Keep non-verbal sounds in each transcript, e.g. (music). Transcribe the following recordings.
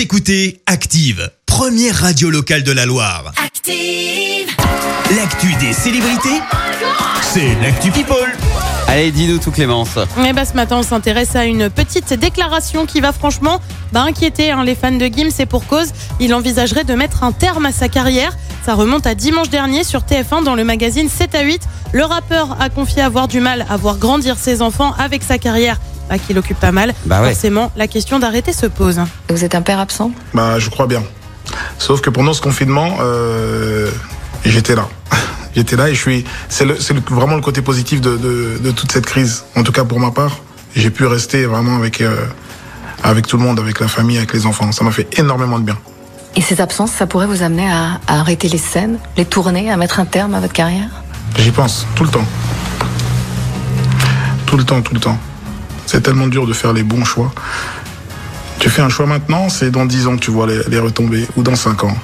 Vous écoutez Active, première radio locale de la Loire. Active. L'actu des célébrités, c'est l'actu People. Allez, dis-nous tout Clémence. Eh ben, ce matin, on s'intéresse à une petite déclaration qui va franchement bah, inquiéter hein, les fans de Gims et pour cause. Il envisagerait de mettre un terme à sa carrière. Ça remonte à dimanche dernier sur TF1 dans le magazine 7 à 8. Le rappeur a confié avoir du mal à voir grandir ses enfants avec sa carrière bah, qui l'occupe pas mal. Bah ouais. Forcément, la question d'arrêter se pose. Vous êtes un père absent? Bah, je crois bien. Sauf que pendant ce confinement, euh, j'étais là. (laughs) J'étais là et je suis. C'est le- c'est le- vraiment le côté positif de, de- de toute cette crise. En tout cas pour ma part, j'ai pu rester vraiment avec euh, avec tout le monde, avec la famille, avec les enfants. Ça m'a fait énormément de bien. Et ces absences, ça pourrait vous amener à, à arrêter les scènes, les tournées, à mettre un terme à votre carrière? J'y pense tout le temps. Tout le temps, tout le temps. C'est tellement dur de faire les bons choix. Tu fais un choix maintenant, c'est dans 10 ans que tu vois les, les retombées, ou dans 5 ans.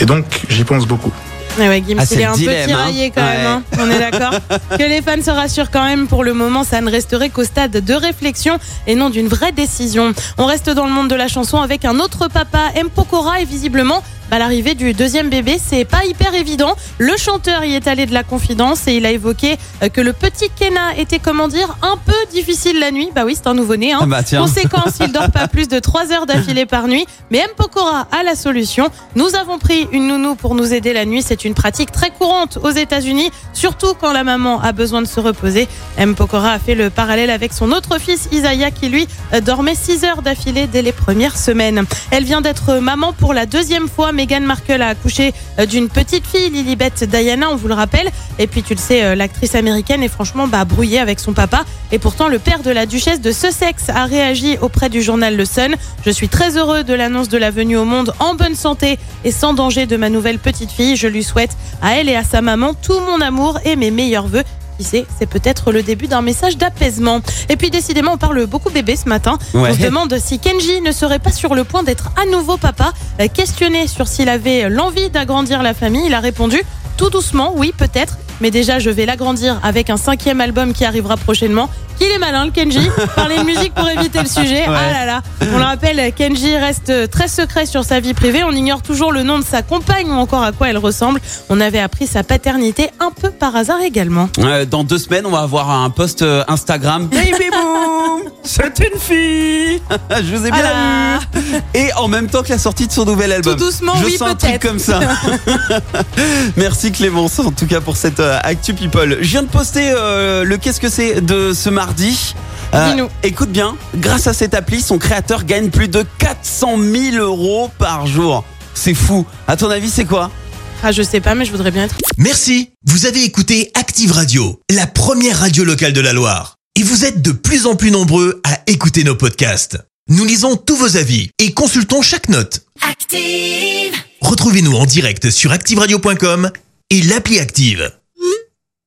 Et donc, j'y pense beaucoup. Eh ouais, Gims, Ah, c'est il est un dilemme, peu tiraillé hein. quand même, hein. on est d'accord. (laughs) que les fans se rassurent quand même, pour le moment, ça ne resterait qu'au stade de réflexion et non d'une vraie décision. On reste dans le monde de la chanson avec un autre papa, M. Pokora, et visiblement, bah, l'arrivée du deuxième bébé, c'est pas hyper évident. Le chanteur y est allé de la confidence et il a évoqué euh, que le petit Kena était, comment dire, un peu difficile la nuit. Bah oui, c'est un nouveau-né, hein. Ah bah. Conséquence, il dort pas (laughs) plus de 3 heures d'affilée par nuit. Mais M. Pokora a la solution. Nous avons pris une nounou pour nous aider la nuit. C'est une pratique très courante aux États-Unis, surtout quand la maman a besoin de se reposer. M. Pokora a fait le parallèle avec son autre fils, Isaiah, qui lui euh, dormait 6 heures d'affilée dès les premières semaines. Elle vient d'être maman pour la deuxième fois. Meghan Markle a accouché euh, d'une petite fille, Lilibet Diana, on vous le rappelle. Et puis, tu le sais, euh, l'actrice américaine est franchement bah, brouillée avec son papa. Et pourtant, le père de la duchesse de Sussex a réagi auprès du journal Le Sun. Je suis très heureux de l'annonce de la venue au monde en bonne santé et sans danger de ma nouvelle petite fille. Je lui souhaite à elle et à sa maman tout mon amour et mes meilleurs voeux. Qui sait, c'est peut-être le début d'un message d'apaisement. Et puis décidément, on parle beaucoup bébé ce matin. Ouais. On se demande si Kenji ne serait pas sur le point d'être à nouveau papa. Euh, Questionné sur s'il avait l'envie d'agrandir la famille, il a répondu tout doucement, oui peut-être, mais déjà je vais l'agrandir avec un cinquième album qui arrivera prochainement. Qu'il est malin le Kenji, (laughs) parler de musique pour éviter le sujet. Ah là là, on le rappelle, Kenji reste très secret sur sa vie privée. On ignore toujours le nom de sa compagne ou encore à quoi elle ressemble. On avait appris sa paternité un peu par hasard également. Euh, dans deux semaines, on va avoir un post euh, Instagram. Baby boom (laughs) C'est une fille (laughs) Je vous ai bien Ah (laughs) Et en même temps que la sortie de son nouvel album. Tout doucement, Je oui, sens un truc peut-être. comme ça. (laughs) Merci Clémence, en tout cas pour cette euh, Actu People. Je viens de poster euh, le qu'est-ce que c'est de ce mardi. Dis-nous. écoute bien, grâce à cette appli, son créateur gagne plus de 400 000 euros par jour. C'est fou. À ton avis, c'est quoi? Ah je sais pas, mais je voudrais bien être. Merci, vous avez écouté Active Radio, la première radio locale de la Loire. Et vous êtes de plus en plus nombreux à écouter nos podcasts. Nous lisons tous vos avis et consultons chaque note. Active. Retrouvez-nous en direct sur activeradio.com et l'appli Active.